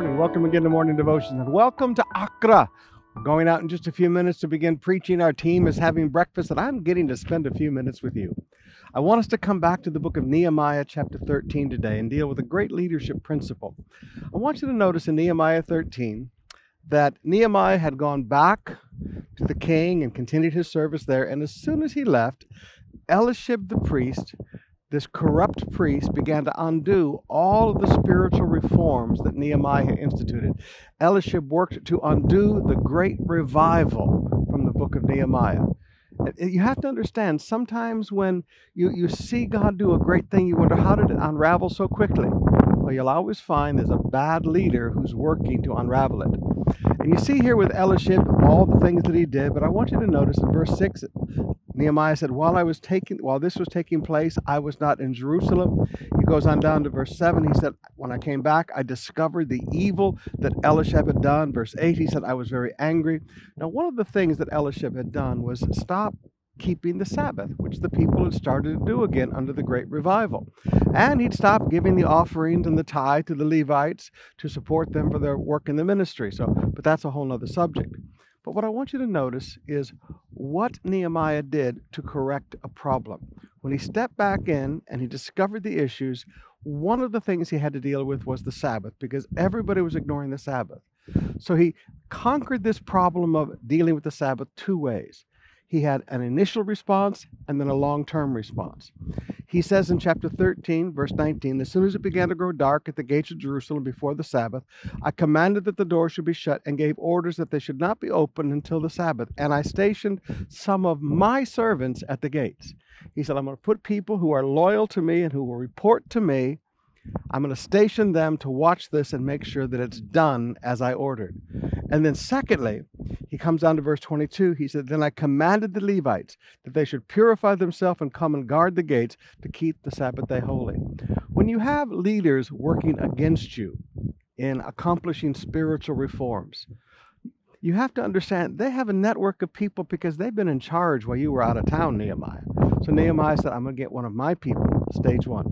morning. Welcome again to Morning Devotions and welcome to Accra. We're going out in just a few minutes to begin preaching. Our team is having breakfast, and I'm getting to spend a few minutes with you. I want us to come back to the book of Nehemiah, chapter 13, today and deal with a great leadership principle. I want you to notice in Nehemiah 13 that Nehemiah had gone back to the king and continued his service there, and as soon as he left, Eliashib the priest this corrupt priest began to undo all of the spiritual reforms that Nehemiah instituted. Eliashib worked to undo the great revival from the book of Nehemiah. You have to understand, sometimes when you, you see God do a great thing, you wonder, how did it unravel so quickly? Well, you'll always find there's a bad leader who's working to unravel it. And you see here with Eliashib all the things that he did, but I want you to notice in verse 6, Nehemiah said, While I was taking while this was taking place, I was not in Jerusalem. He goes on down to verse 7. He said, When I came back, I discovered the evil that Eliashib had done. Verse 8, he said, I was very angry. Now, one of the things that Eliashib had done was stop keeping the Sabbath, which the people had started to do again under the great revival. And he'd stopped giving the offerings and the tithe to the Levites to support them for their work in the ministry. So, but that's a whole other subject. But what I want you to notice is what Nehemiah did to correct a problem. When he stepped back in and he discovered the issues, one of the things he had to deal with was the Sabbath because everybody was ignoring the Sabbath. So he conquered this problem of dealing with the Sabbath two ways he had an initial response and then a long term response. He says in chapter 13, verse 19, As soon as it began to grow dark at the gates of Jerusalem before the Sabbath, I commanded that the door should be shut and gave orders that they should not be opened until the Sabbath. And I stationed some of my servants at the gates. He said, I'm going to put people who are loyal to me and who will report to me I'm going to station them to watch this and make sure that it's done as I ordered. And then, secondly, he comes down to verse 22. He said, Then I commanded the Levites that they should purify themselves and come and guard the gates to keep the Sabbath day holy. When you have leaders working against you in accomplishing spiritual reforms, you have to understand they have a network of people because they've been in charge while you were out of town, Nehemiah. So Nehemiah said, I'm going to get one of my people, stage one.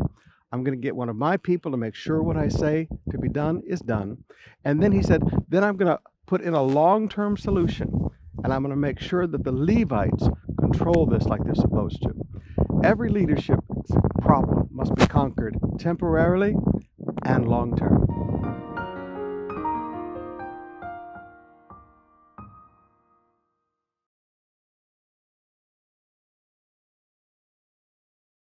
I'm going to get one of my people to make sure what I say to be done is done. And then he said, then I'm going to put in a long term solution and I'm going to make sure that the Levites control this like they're supposed to. Every leadership problem must be conquered temporarily and long term.